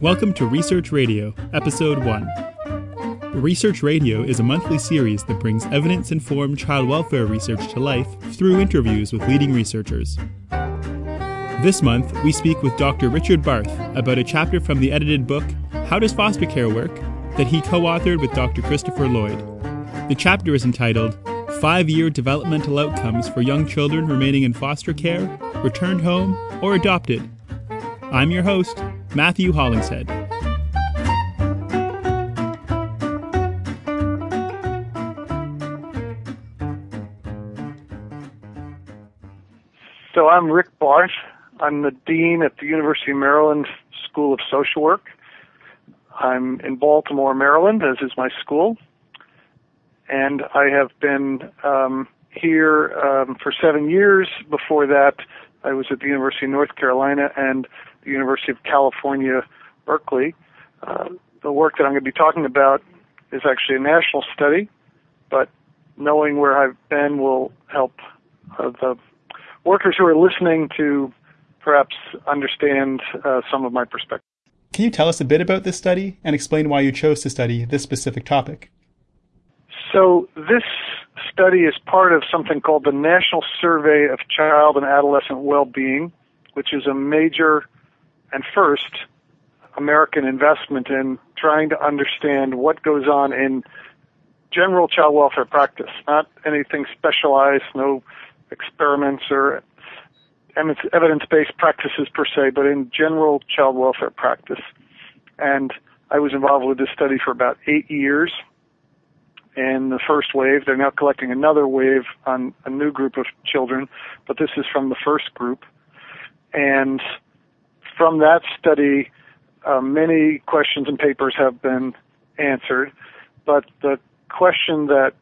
Welcome to Research Radio, Episode 1. Research Radio is a monthly series that brings evidence informed child welfare research to life through interviews with leading researchers. This month, we speak with Dr. Richard Barth about a chapter from the edited book, How Does Foster Care Work? that he co authored with Dr. Christopher Lloyd. The chapter is entitled Five Year Developmental Outcomes for Young Children Remaining in Foster Care, Returned Home, or Adopted. I'm your host, Matthew Hollingshead. So I'm Rick Barth. I'm the Dean at the University of Maryland School of Social Work. I'm in Baltimore, Maryland, as is my school. And I have been um, here um, for seven years. Before that, I was at the University of North Carolina and the University of California, Berkeley. Uh, the work that I'm going to be talking about is actually a national study, but knowing where I've been will help uh, the workers who are listening to perhaps understand uh, some of my perspective. Can you tell us a bit about this study and explain why you chose to study this specific topic? So, this study is part of something called the National Survey of Child and Adolescent Well-Being, which is a major and first American investment in trying to understand what goes on in general child welfare practice, not anything specialized, no experiments or evidence-based practices per se, but in general child welfare practice. And I was involved with this study for about eight years. And the first wave, they're now collecting another wave on a new group of children, but this is from the first group. And from that study, uh, many questions and papers have been answered, but the question that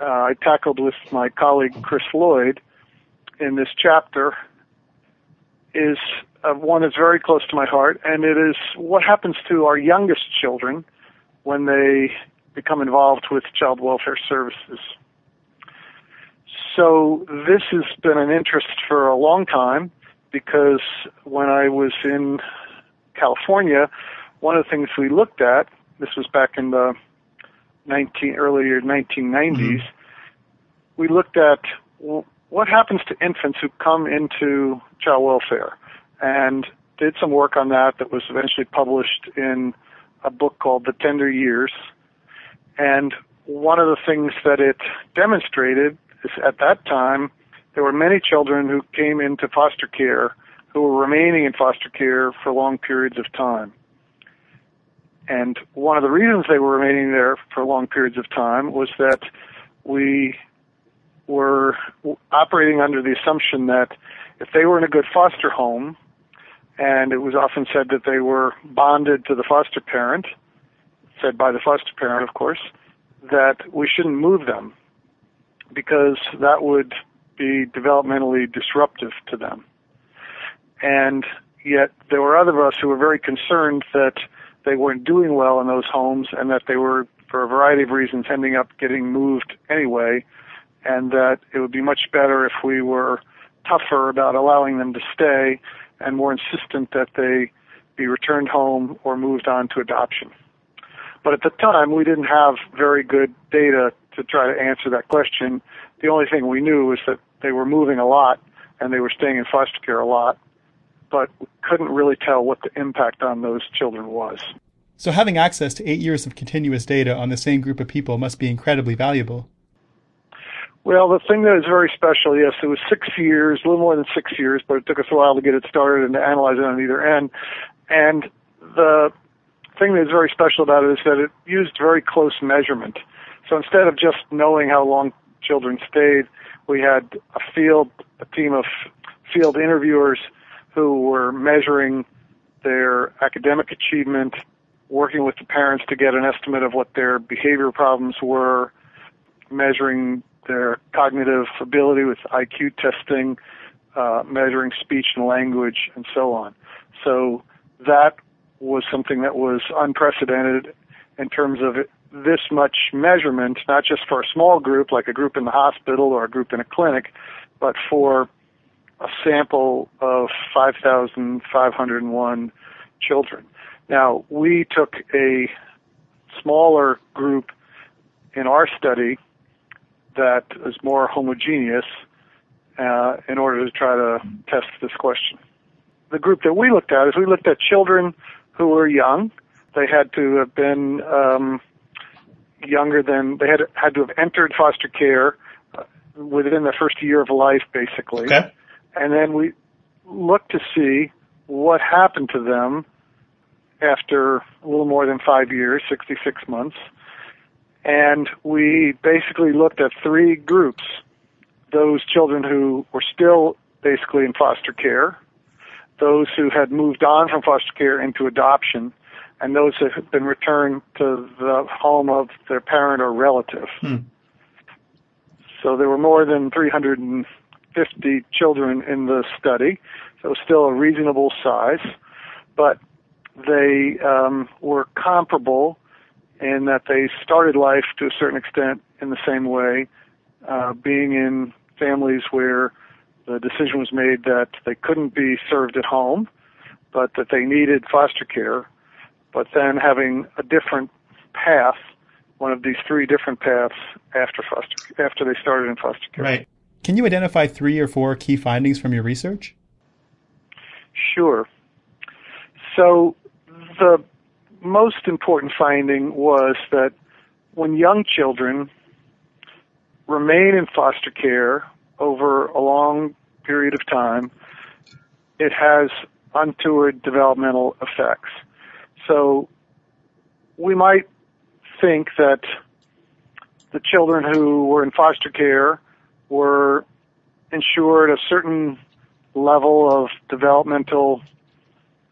uh, I tackled with my colleague Chris Lloyd in this chapter is uh, one that's very close to my heart, and it is what happens to our youngest children when they become involved with child welfare services. So this has been an interest for a long time because when I was in California, one of the things we looked at, this was back in the 19 earlier 1990s, mm-hmm. we looked at what happens to infants who come into child welfare and did some work on that that was eventually published in a book called The Tender Years. And one of the things that it demonstrated is at that time there were many children who came into foster care who were remaining in foster care for long periods of time. And one of the reasons they were remaining there for long periods of time was that we were operating under the assumption that if they were in a good foster home, and it was often said that they were bonded to the foster parent, said by the foster parent, of course, that we shouldn't move them because that would be developmentally disruptive to them. And yet there were other of us who were very concerned that they weren't doing well in those homes and that they were, for a variety of reasons, ending up getting moved anyway, and that it would be much better if we were tougher about allowing them to stay and more insistent that they be returned home or moved on to adoption. But at the time, we didn't have very good data to try to answer that question. The only thing we knew was that they were moving a lot and they were staying in foster care a lot, but couldn't really tell what the impact on those children was. So, having access to eight years of continuous data on the same group of people must be incredibly valuable. Well, the thing that is very special, yes, it was six years, a little more than six years, but it took us a while to get it started and to analyze it on either end. And the thing that is very special about it is that it used very close measurement. So instead of just knowing how long children stayed, we had a field, a team of field interviewers who were measuring their academic achievement, working with the parents to get an estimate of what their behavior problems were, measuring their cognitive ability with IQ testing, uh, measuring speech and language, and so on. So that was something that was unprecedented in terms of this much measurement, not just for a small group like a group in the hospital or a group in a clinic, but for a sample of 5,501 children. Now, we took a smaller group in our study that is more homogeneous uh, in order to try to test this question. The group that we looked at is we looked at children who were young. They had to have been um, younger than they had had to have entered foster care uh, within the first year of life, basically. Okay. And then we looked to see what happened to them after a little more than five years, 66 months. And we basically looked at three groups. Those children who were still basically in foster care, those who had moved on from foster care into adoption, and those that had been returned to the home of their parent or relative. Hmm. So there were more than 350 children in the study, so still a reasonable size, but they um, were comparable in that they started life to a certain extent in the same way, uh, being in families where the decision was made that they couldn't be served at home, but that they needed foster care, but then having a different path, one of these three different paths after foster after they started in foster care. Right. Can you identify three or four key findings from your research? Sure. So the most important finding was that when young children remain in foster care over a long period of time, it has untoward developmental effects. So we might think that the children who were in foster care were ensured a certain level of developmental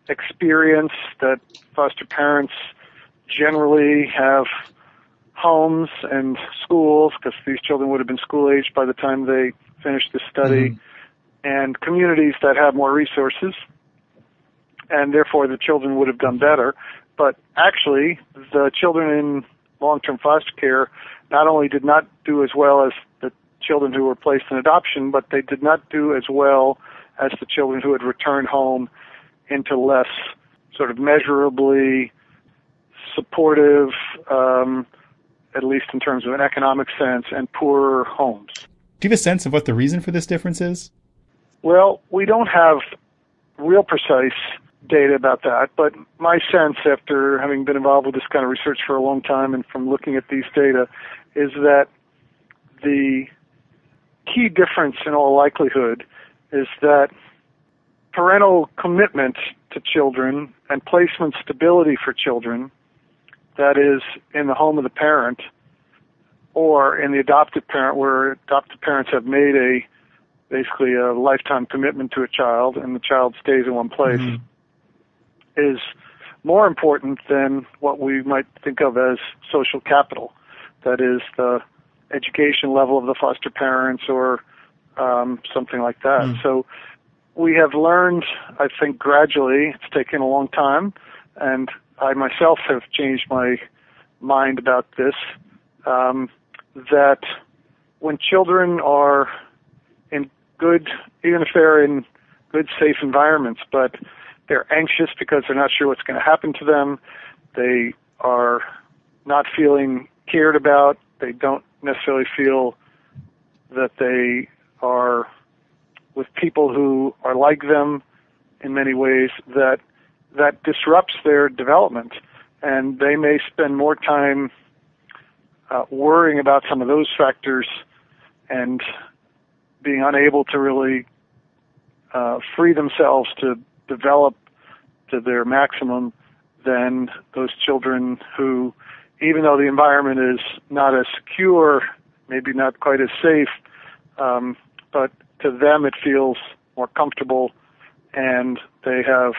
experience that foster parents generally have homes and schools because these children would have been school aged by the time they finished the study Mhm. and communities that have more resources and therefore the children would have done better but actually the children in long-term foster care not only did not do as well as the children who were placed in adoption but they did not do as well as the children who had returned home into less sort of measurably supportive, um, at least in terms of an economic sense, and poorer homes. Do you have a sense of what the reason for this difference is? Well, we don't have real precise data about that, but my sense after having been involved with this kind of research for a long time and from looking at these data is that the key difference in all likelihood is that parental commitment to children and placement stability for children, that is, in the home of the parent or in the adoptive parent, where adoptive parents have made a basically a lifetime commitment to a child and the child stays in one place, Mhm. Is more important than what we might think of as social capital. That is the education level of the foster parents or um, something like that. Mm. So we have learned, I think, gradually. It's taken a long time, and I myself have changed my mind about this. Um, that when children are in good, even if they're in good, safe environments, but they're anxious because they're not sure what's going to happen to them, they are not feeling cared about, they don't necessarily feel that they are with people who are like them in many ways that that disrupts their development. And they may spend more time uh, worrying about some of those factors and being unable to really uh, free themselves to develop to their maximum than those children who, even though the environment is not as secure, maybe not quite as safe, um, but to them it feels more comfortable and they have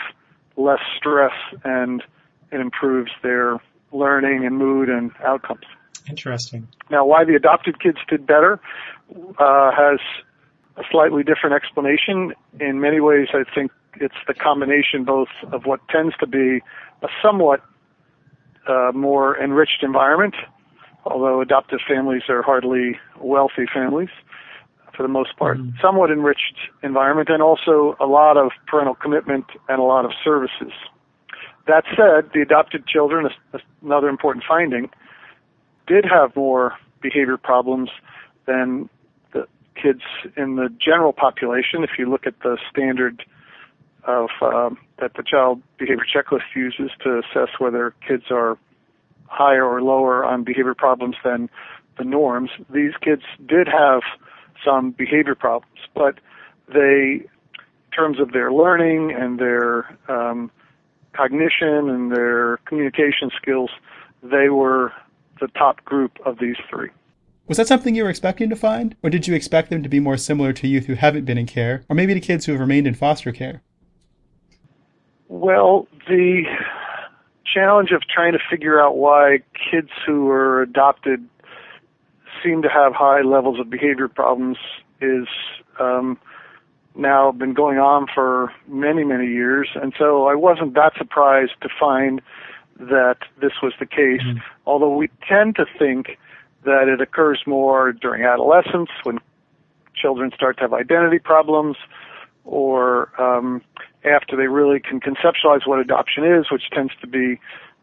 less stress and it improves their learning and mood and outcomes. Interesting. Now, why the adopted kids did better uh, has a slightly different explanation. In many ways, I think it's the combination both of what tends to be a somewhat uh, more enriched environment, although adoptive families are hardly wealthy families for the most part, Mhm. somewhat enriched environment, and also a lot of parental commitment and a lot of services. That said, the adopted children, another important finding, did have more behavior problems than the kids in the general population. If you look at the standard of um, that the child behavior checklist uses to assess whether kids are higher or lower on behavior problems than the norms, these kids did have some behavior problems, but they, in terms of their learning and their um, cognition and their communication skills, they were the top group of these three. Was that something you were expecting to find? Or did you expect them to be more similar to youth who haven't been in care, or maybe to kids who have remained in foster care? Well, the challenge of trying to figure out why kids who are adopted seem to have high levels of behavior problems is um, now been going on for many, many years. And so I wasn't that surprised to find that this was the case, mm-hmm. although we tend to think that it occurs more during adolescence when children start to have identity problems or um, after they really can conceptualize what adoption is, which tends to be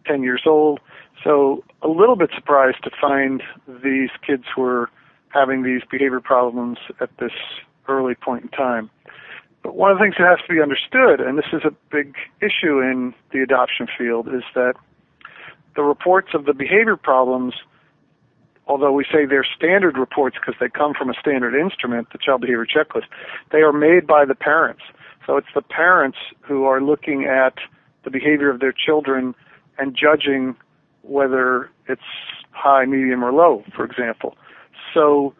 10 years old. So a little bit surprised to find these kids were having these behavior problems at this early point in time. But one of the things that has to be understood, and this is a big issue in the adoption field, is that the reports of the behavior problems, although we say they're standard reports because they come from a standard instrument, the child behavior checklist, they are made by the parents. So it's the parents who are looking at the behavior of their children and judging whether it's high, medium, or low, for example. So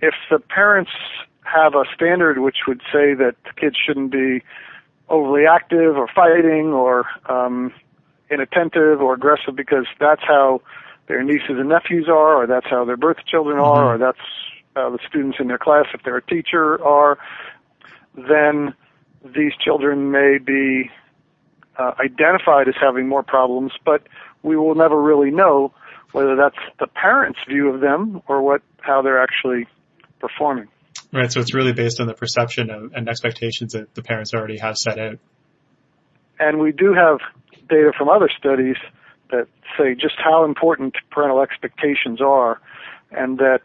if the parents have a standard which would say that kids shouldn't be overly active or fighting or um, inattentive or aggressive because that's how their nieces and nephews are, or that's how their birth children are, mm-hmm. or that's how the students in their class, if they're a teacher, are, then these children may be uh, identified as having more problems, but we will never really know whether that's the parents' view of them or what how they're actually performing. Right. So it's really based on the perception of, and expectations that the parents already have set out. And we do have data from other studies that say just how important parental expectations are, and that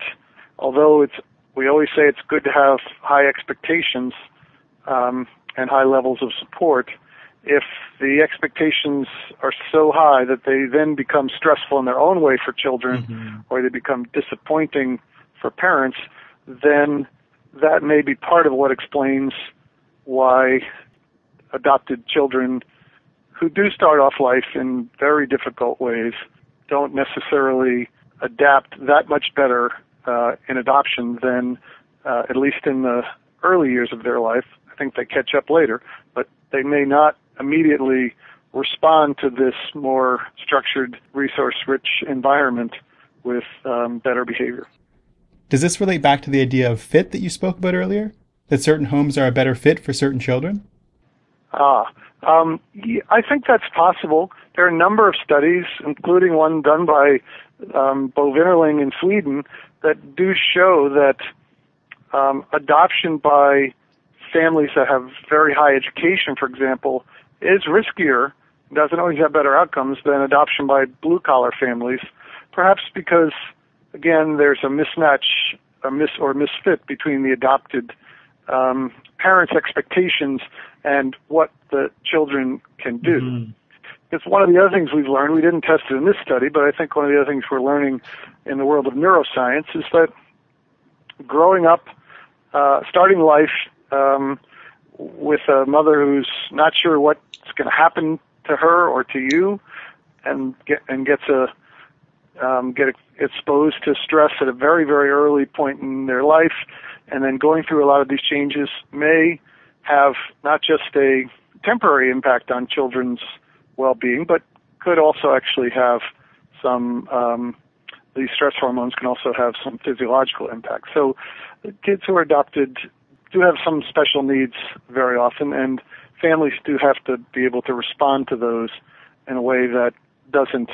although it's we always say it's good to have high expectations um, and high levels of support, if the expectations are so high that they then become stressful in their own way for children mm-hmm. or they become disappointing for parents, then that may be part of what explains why adopted children who do start off life in very difficult ways don't necessarily adapt that much better uh, in adoption than uh, at least in the early years of their life. I think they catch up later, but they may not immediately respond to this more structured, resource rich environment with um, better behavior. Does this relate back to the idea of fit that you spoke about earlier? That certain homes are a better fit for certain children? Ah, um, I think that's possible. There are a number of studies, including one done by um, Bo Vinnerljung in Sweden, that do show that um, adoption by families that have very high education, for example, is riskier, doesn't always have better outcomes than adoption by blue collar families, perhaps because, again, there's a mismatch a miss or misfit between the adopted um, parents' expectations and what the children can do. Mm-hmm. It's one of the other things we've learned. We didn't test it in this study, but I think one of the other things we're learning in the world of neuroscience is that growing up, uh, starting life um, with a mother who's not sure what's going to happen to her or to you, and get and gets a um, get exposed to stress at a very very early point in their life, and then going through a lot of these changes may have not just a temporary impact on children's well-being, but could also actually have some um, these stress hormones can also have some physiological impact. So kids who are adopted do have some special needs very often, and families do have to be able to respond to those in a way that doesn't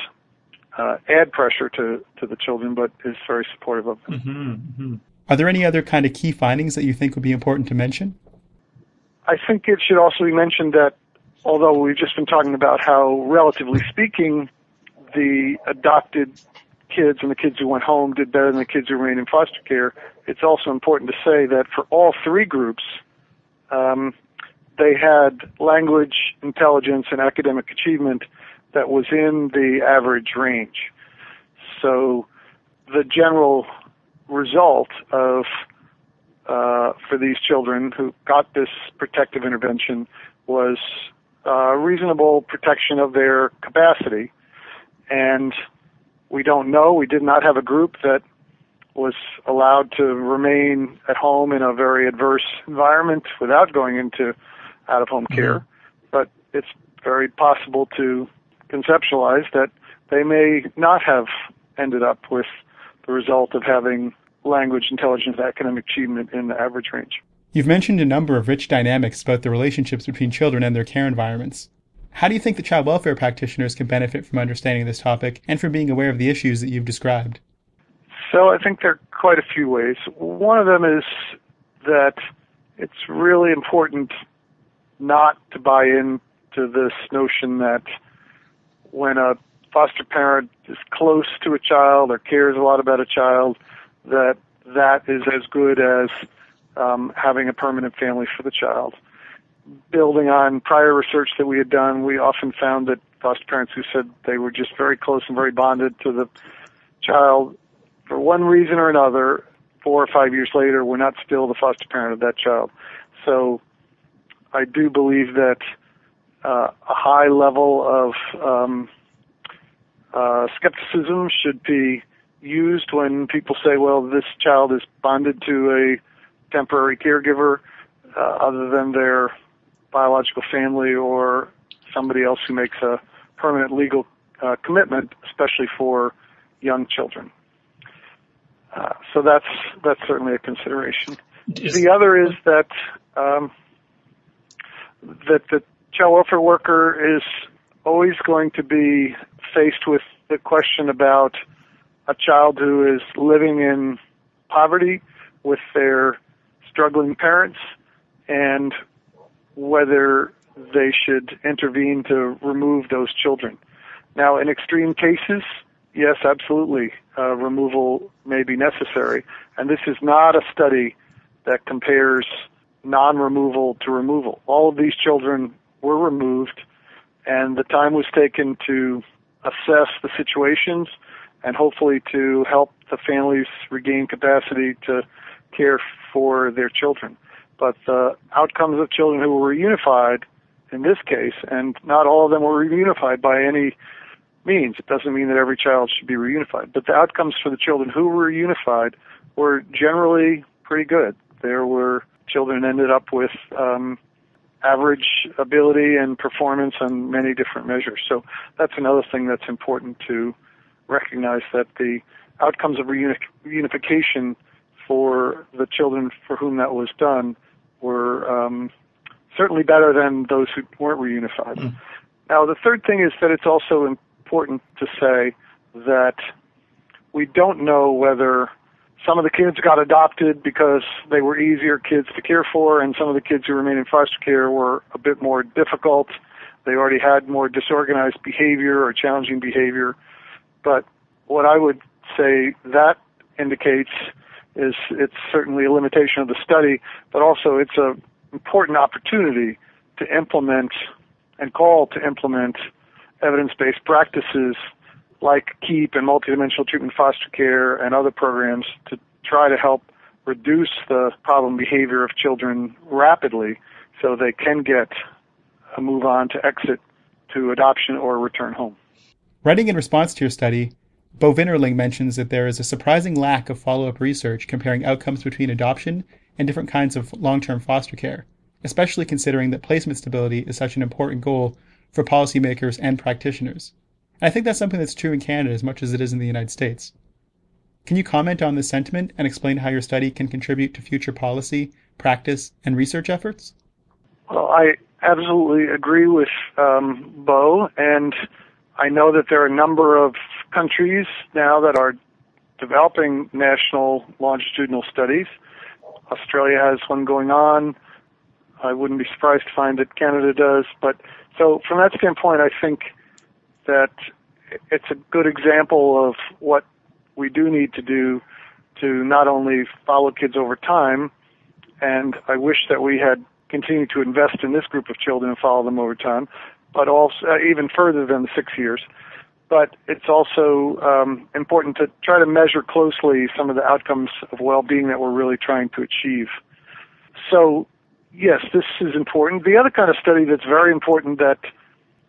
uh, add pressure to, to the children, but is very supportive of them. Mm-hmm, mm-hmm. Are there any other kind of key findings that you think would be important to mention? I think it should also be mentioned that although we've just been talking about how, relatively speaking, the adopted kids and the kids who went home did better than the kids who remained in foster care, it's also important to say that for all three groups, um, they had language, intelligence, and academic achievement that was in the average range. So the general result of uh, for these children who got this protective intervention was uh, reasonable protection of their capacity. And we don't know. We did not have a group that was allowed to remain at home in a very adverse environment without going into out of home mm-hmm. care. But it's very possible to conceptualize that they may not have ended up with the result of having language, intelligence, academic achievement in the average range. You've mentioned a number of rich dynamics about the relationships between children and their care environments. How do you think that child welfare practitioners can benefit from understanding this topic and from being aware of the issues that you've described? So I think there are quite a few ways. One of them is that it's really important not to buy into this notion that when a foster parent is close to a child or cares a lot about a child, that that is as good as um, having a permanent family for the child. Building on prior research that we had done, we often found that foster parents who said they were just very close and very bonded to the child, for one reason or another, four or five years later, were not still the foster parent of that child. So I do believe that uh, a high level of um, uh, skepticism should be used when people say, well, this child is bonded to a temporary caregiver uh, other than their biological family or somebody else who makes a permanent legal uh, commitment, especially for young children. Uh, so that's that's certainly a consideration. Is the other is that um, that the child welfare worker is always going to be faced with the question about a child who is living in poverty with their struggling parents and whether they should intervene to remove those children. Now, in extreme cases, yes, absolutely, uh, removal may be necessary. And this is not a study that compares non-removal to removal. All of these children were removed, and the time was taken to assess the situations and hopefully to help the families regain capacity to care for their children. But the outcomes of children who were reunified in this case, and not all of them were reunified by any means. It doesn't mean that every child should be reunified, but the outcomes for the children who were reunified were generally pretty good. There were children ended up with um, average ability and performance on many different measures. So that's another thing that's important to recognize that the outcomes of reunification for the children for whom that was done were um, certainly better than those who weren't reunified. Mm. Now, the third thing is that it's also important to say that we don't know whether some of the kids got adopted because they were easier kids to care for, and some of the kids who remained in foster care were a bit more difficult. They already had more disorganized behavior or challenging behavior. But what I would say that indicates is it's certainly a limitation of the study, but also it's an important opportunity to implement and call to implement evidence-based practices like KEEP and multidimensional treatment foster care and other programs to try to help reduce the problem behavior of children rapidly so they can get a move on to exit to adoption or return home. Writing in response to your study, Bo Vinnerljung mentions that there is a surprising lack of follow up research comparing outcomes between adoption and different kinds of long term foster care, especially considering that placement stability is such an important goal for policymakers and practitioners. I think that's something that's true in Canada as much as it is in the United States. Can you comment on this sentiment and explain how your study can contribute to future policy, practice, and research efforts? Well, I absolutely agree with um, Bo, and I know that there are a number of countries now that are developing national longitudinal studies. Australia has one going on. I wouldn't be surprised to find that Canada does. But so from that standpoint, I think that it's a good example of what we do need to do to not only follow kids over time, and I wish that we had continued to invest in this group of children and follow them over time, but also uh, even further than the six years. But it's also um, important to try to measure closely some of the outcomes of well-being that we're really trying to achieve. So, yes, this is important. The other kind of study that's very important that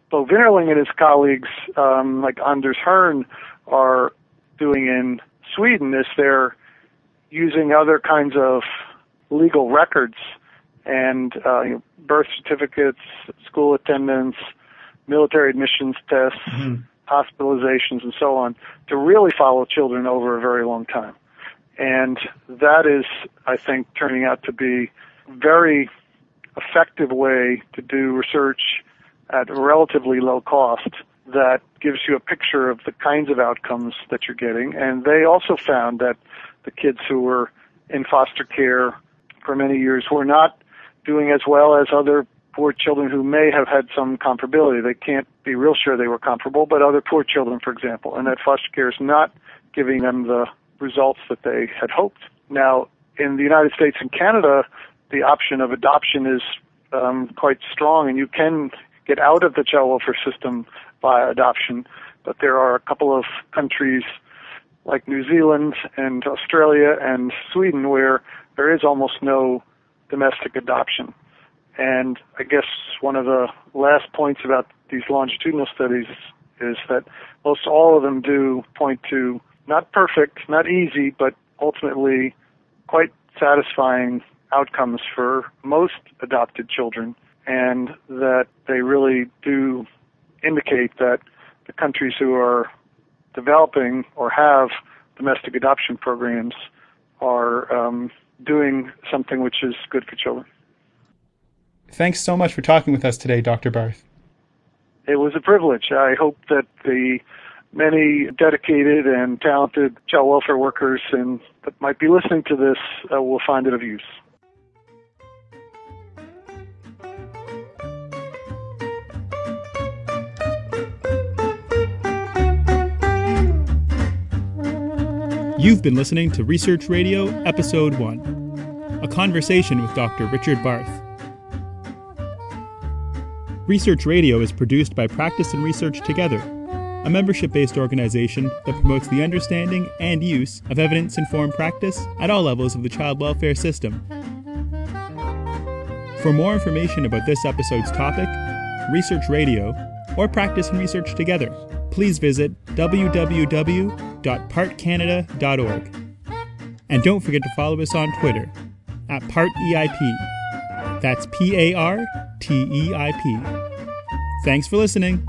Bo Vinnerljung and his colleagues, um, like Anders Hjern, are doing in Sweden is they're using other kinds of legal records and uh, you know, birth certificates, school attendance, military admissions tests, mm-hmm. hospitalizations, and so on to really follow children over a very long time. And that is, I think, turning out to be a very effective way to do research at relatively low cost that gives you a picture of the kinds of outcomes that you're getting. And they also found that the kids who were in foster care for many years were not doing as well as other poor children who may have had some comparability. They can't be real sure they were comparable, but other poor children, for example, and that foster care is not giving them the results that they had hoped. Now, in the United States and Canada, the option of adoption is um, quite strong, and you can get out of the child welfare system by adoption. But there are a couple of countries like New Zealand and Australia and Sweden where there is almost no domestic adoption. And I guess one of the last points about these longitudinal studies is that most all of them do point to not perfect, not easy, but ultimately quite satisfying outcomes for most adopted children, and that they really do indicate that the countries who are developing or have domestic adoption programs are um, doing something which is good for children. Thanks so much for talking with us today, Dr. Barth. It was a privilege. I hope that the many dedicated and talented child welfare workers and that might be listening to this uh, will find it of use. You've been listening to Research Radio, Episode 1, a conversation with Dr. Richard Barth. Research Radio is produced by Practice and Research Together, a membership based organization that promotes the understanding and use of evidence informed practice at all levels of the child welfare system. For more information about this episode's topic, Research Radio, or Practice and Research Together, please visit www.partcanada.org. And don't forget to follow us on Twitter at PartEIP. That's P A R T E I P. Thanks for listening.